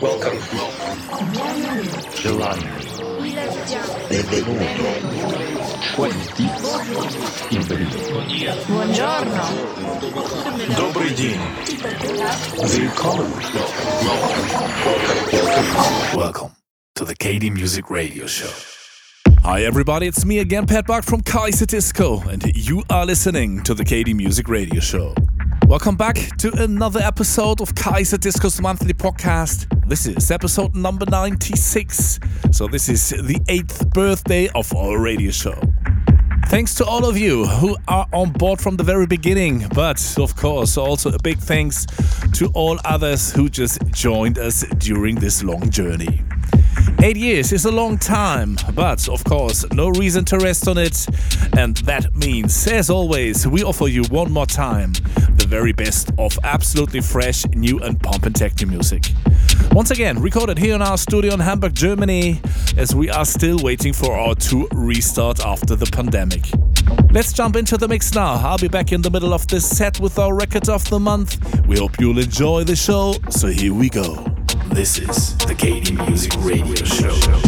Welcome. Giovanni. Benvenuto. Входите. Buongiorno. Добрый день. Welcome. Welcome. Welcome to the KD Music Radio Show. Hi everybody, it's me again, Pat Buck from Kaiserdisco, and you are listening to the KD Music Radio Show. Welcome back to another episode of Kaiserdisco's monthly podcast. This is episode number 96, so this is the eighth birthday of our radio show. Thanks to all of you who are on board from the very beginning, but of course, also a big thanks to all others who just joined us during this long journey. Eight years is a long time, but of course, no reason to rest on it. And that means, as always, we offer you one more time the very best of absolutely fresh, new, and pump and techno music. Once again, recorded here in our studio in Hamburg, Germany, as we are still waiting for our tour restart after the pandemic. Let's jump into the mix now. I'll be back in the middle of this set with our record of the month. We hope you'll enjoy the show, so here we go. This is the KD Music Radio Show.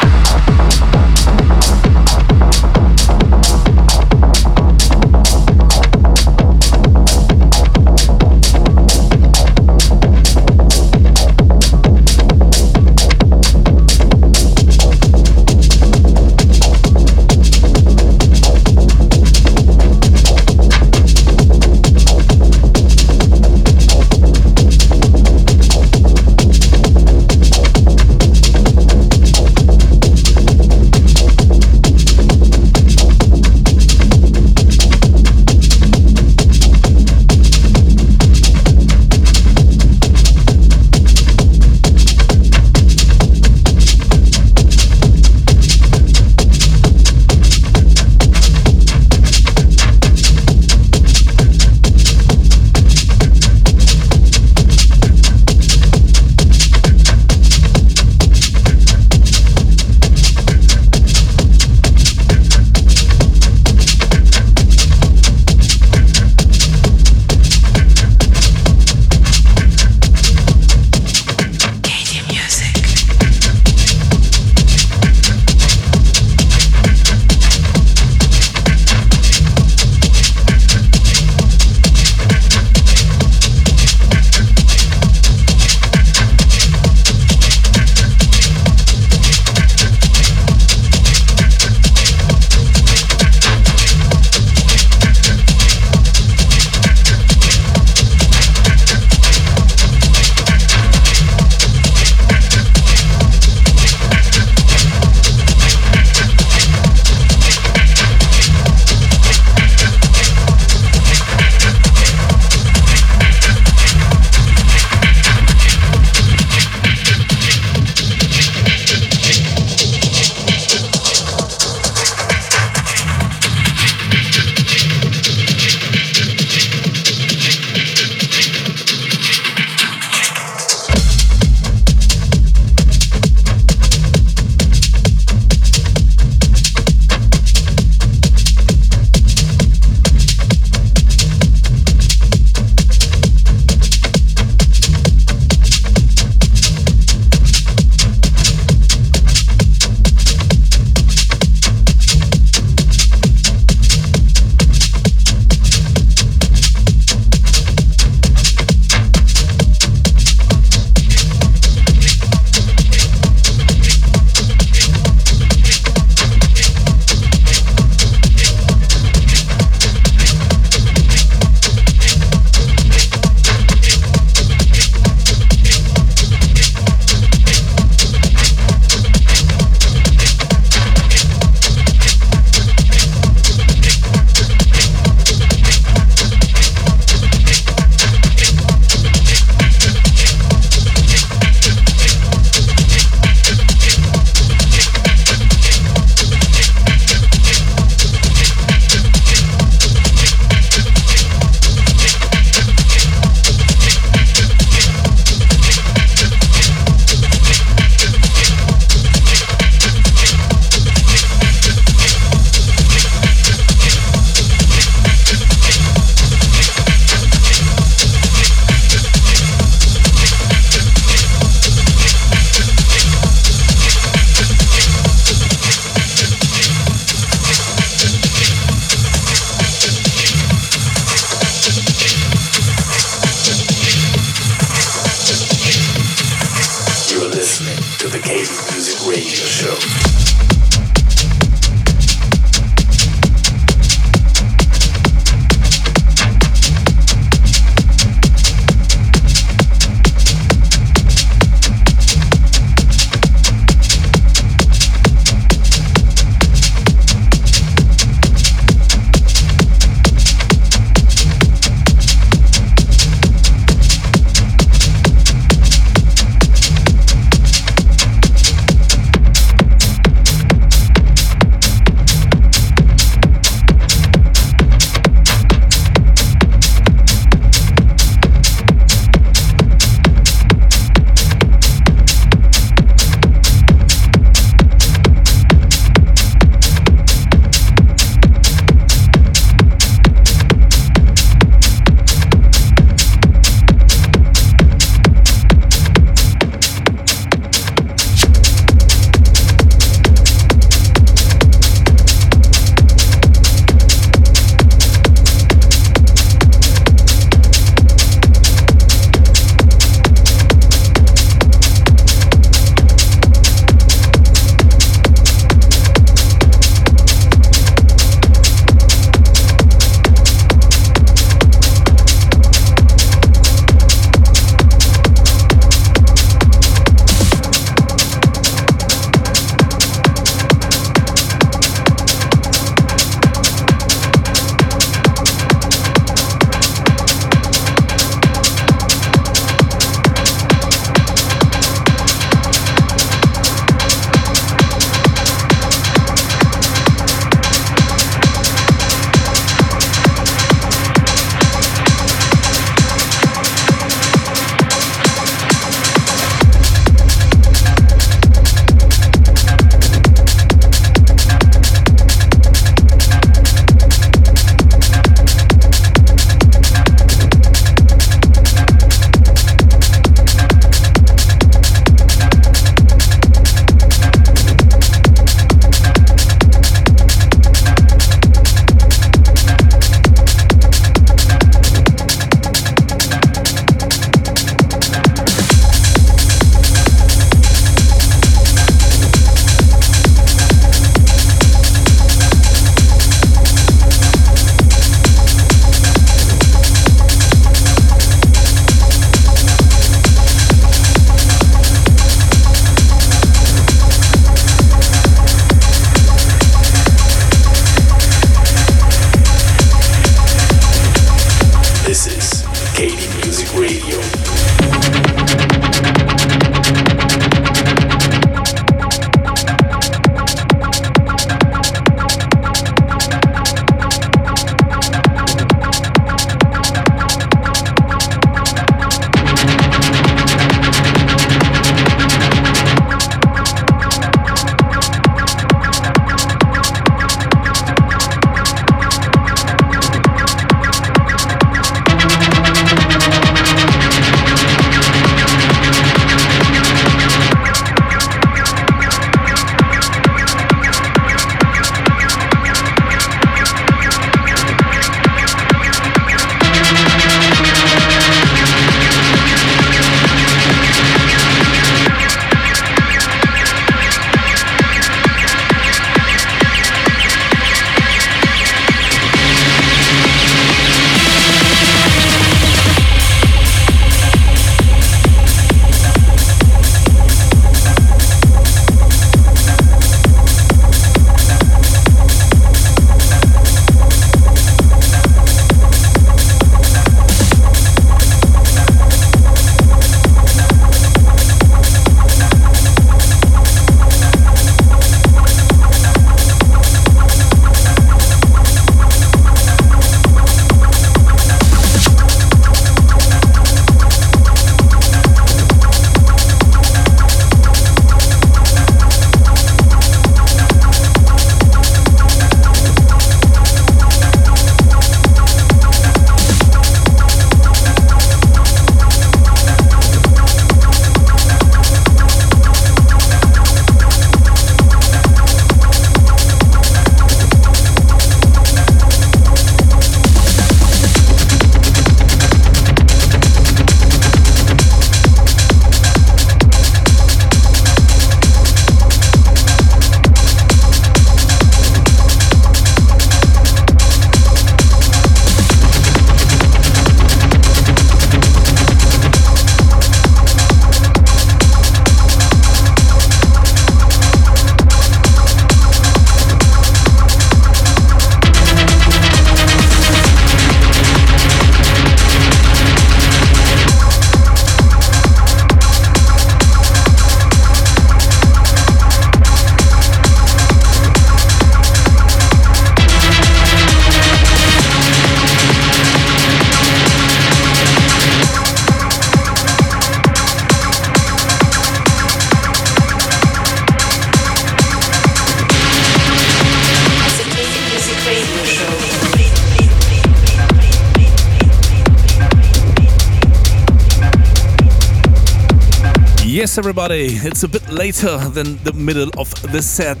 Everybody, it's a bit later than the middle of the set.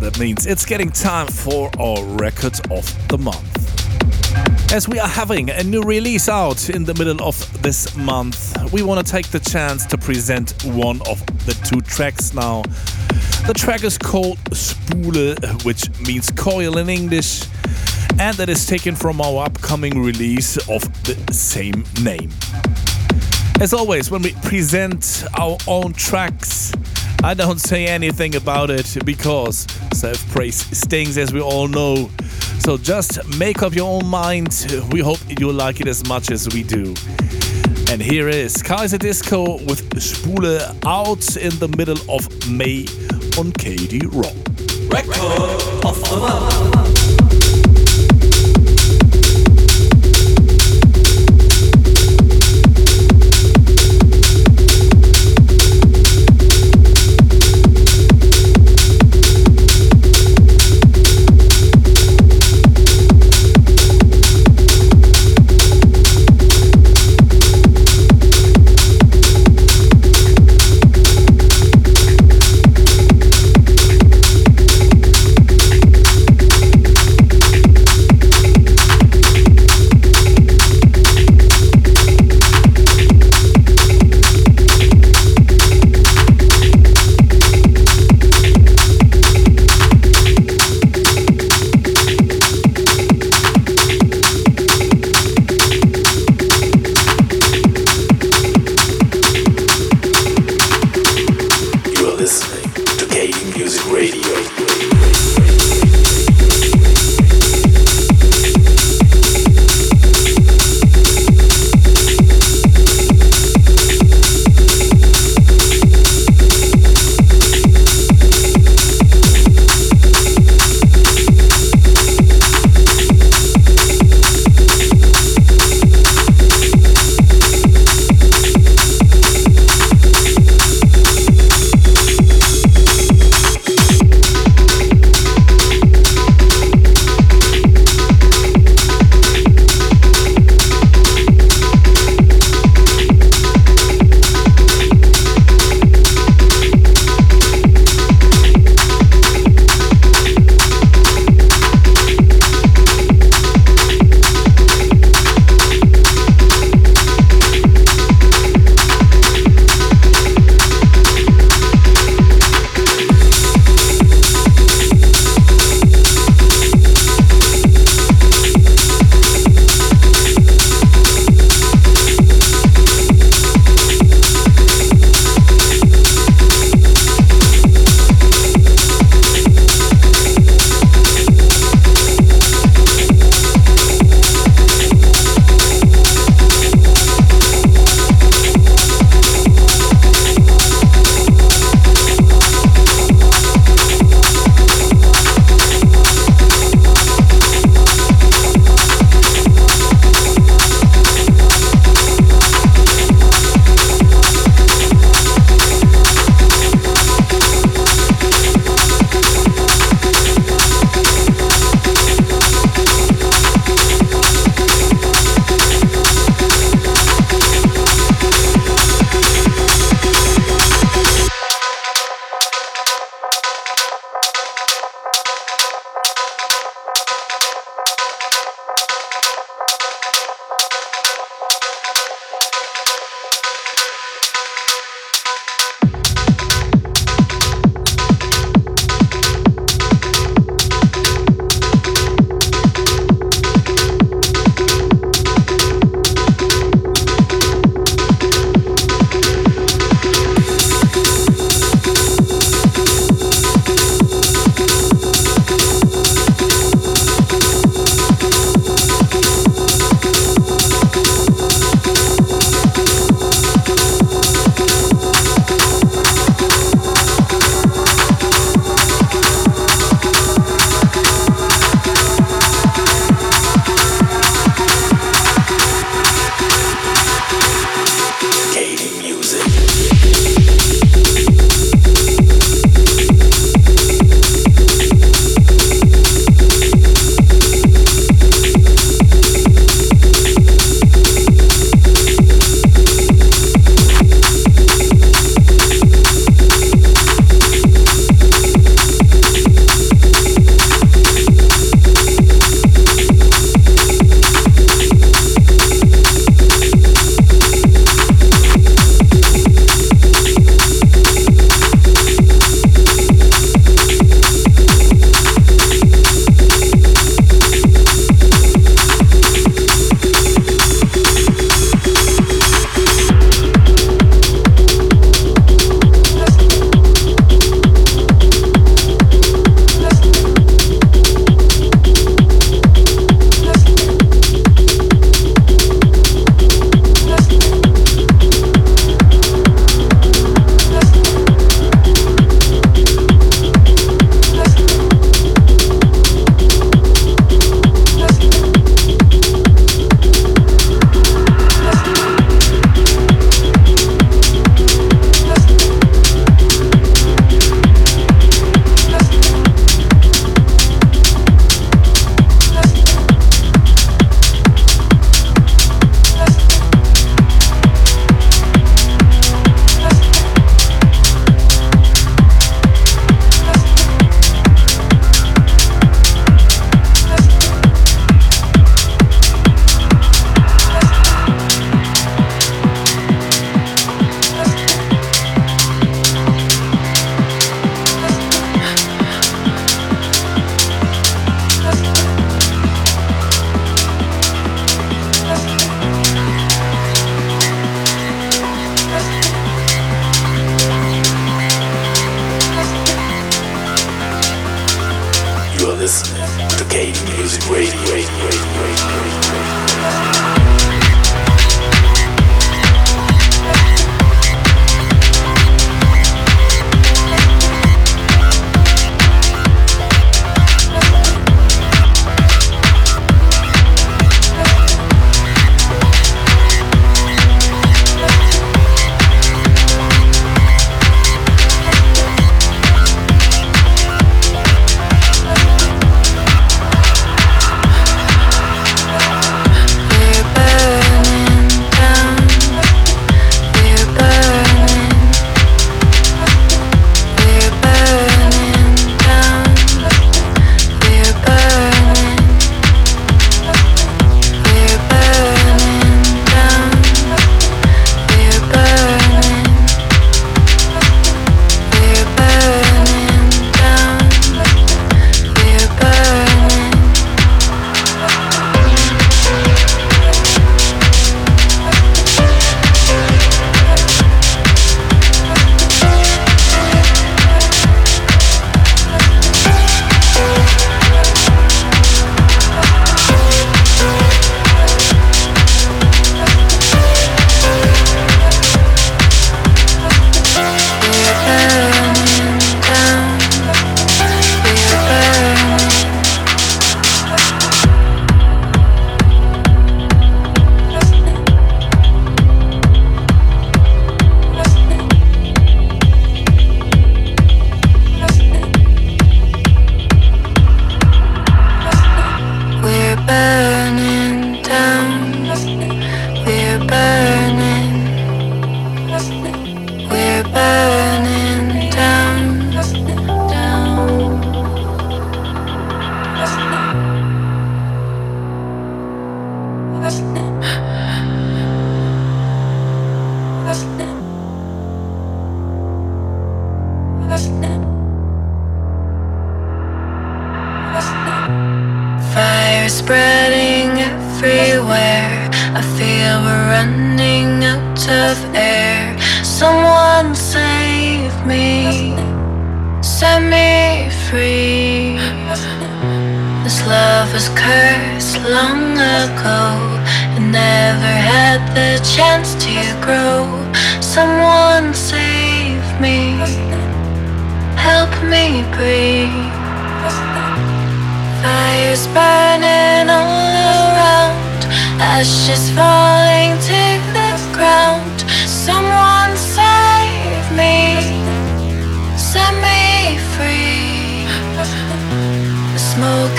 That means it's getting time for our record of the month. As we are having a new release out in the middle of this month, we want to take the chance to present one of the two tracks now. The track is called Spule, which means coil in English, and that is taken from our upcoming release of the same name. As always, when we present our own tracks, I don't say anything about it because self praise stings, as we all know. So just make up your own mind. We hope you like it as much as we do. And here is Kaiserdisco with Spule out in the middle of May on KD RAW. Record of the.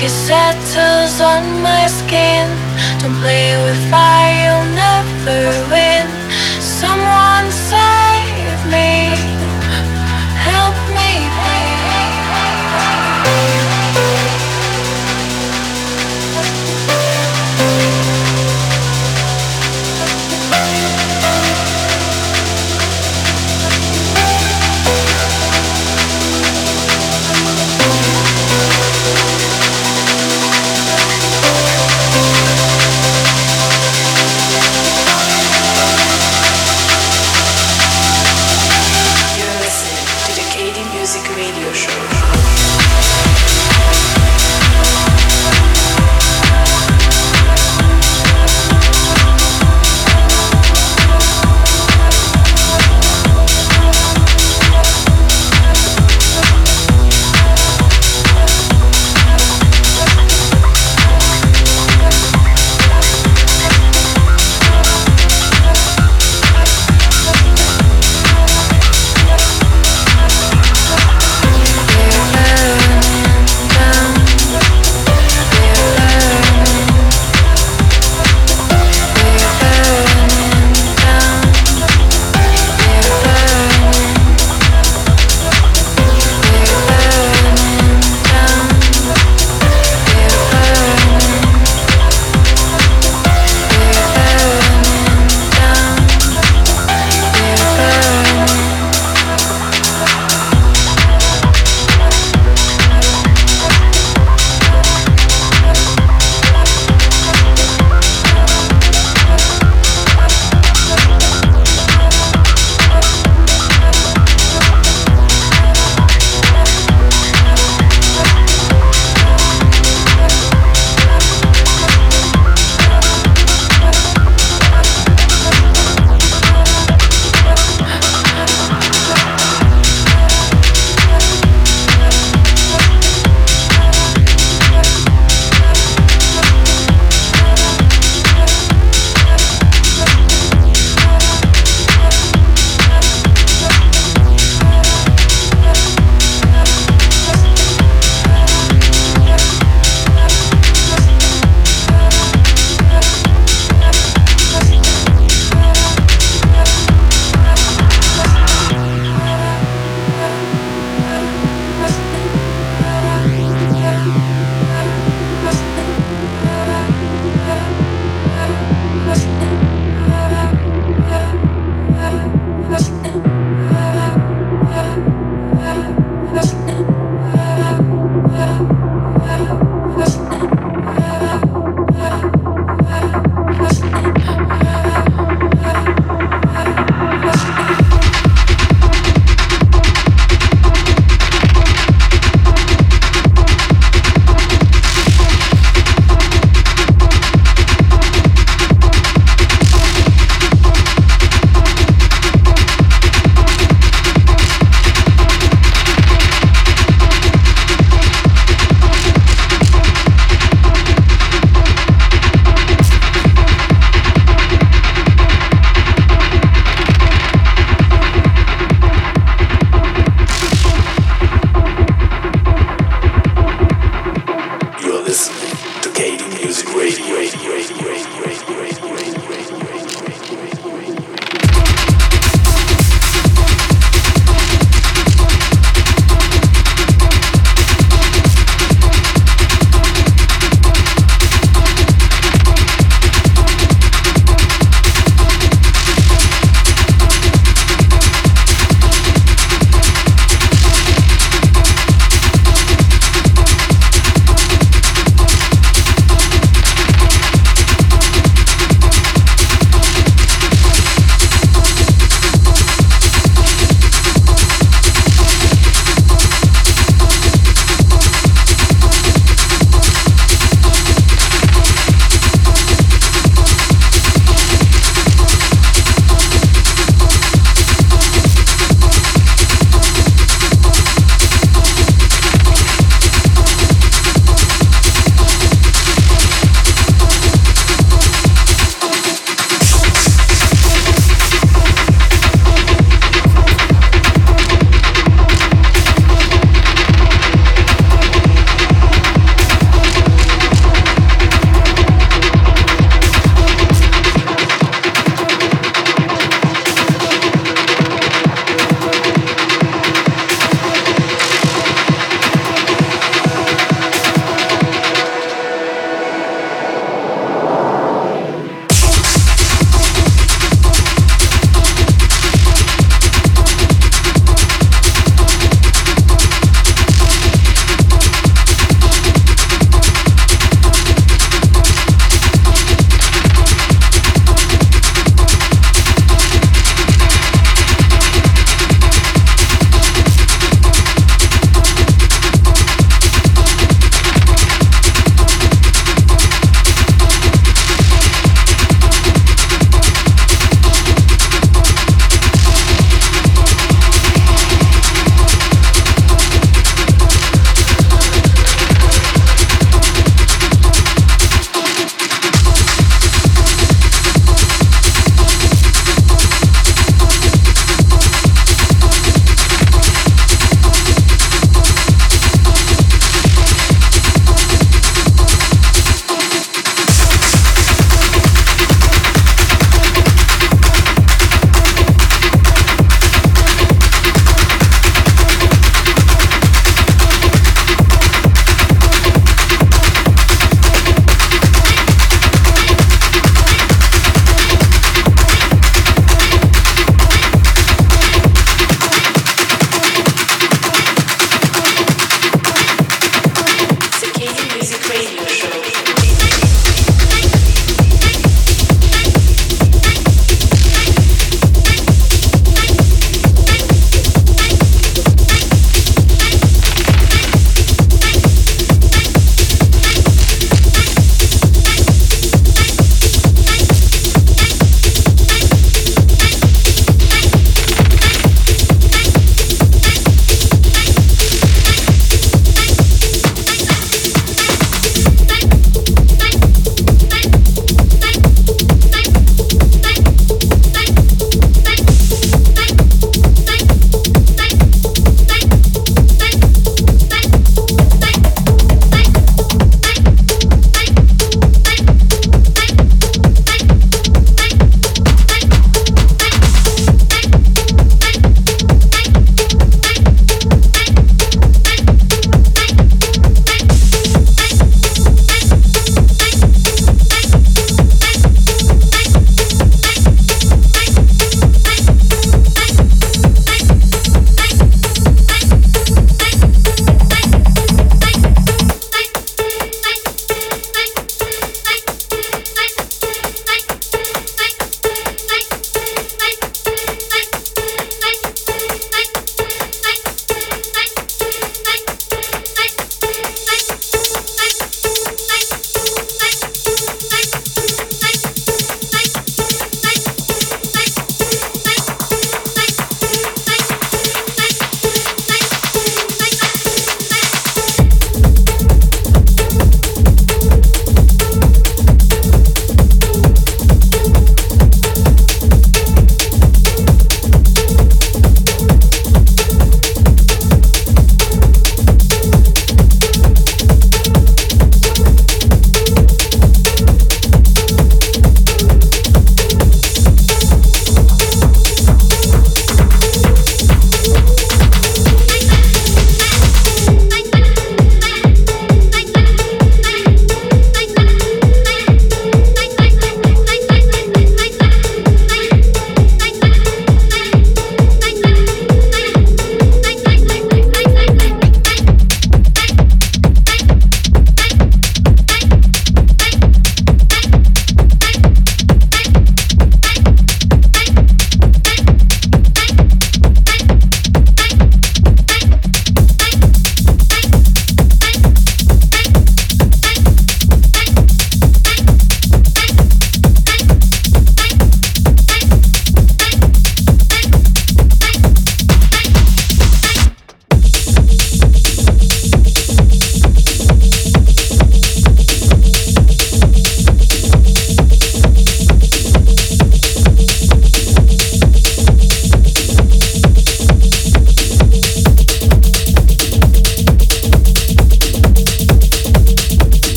It settles on my skin. Don't play with fire, you'll never win. Someone's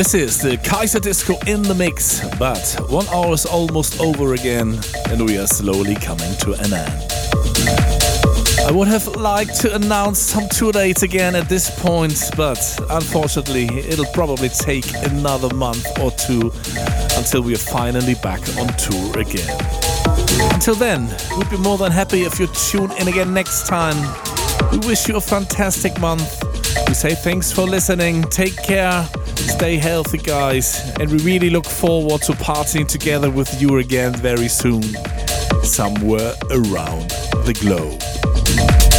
This is the Kaiserdisco in the mix, but one hour is almost over again, and we are slowly coming to an end. I would have liked to announce some tour dates again at this point, but unfortunately, it'll probably take another month or two until we are finally back on tour again. Until then, we'd be more than happy if you tune in again next time. We wish you a fantastic month. We say thanks for listening. Take care. Stay healthy, guys. And we really look forward to partying together with you again very soon, somewhere around the globe.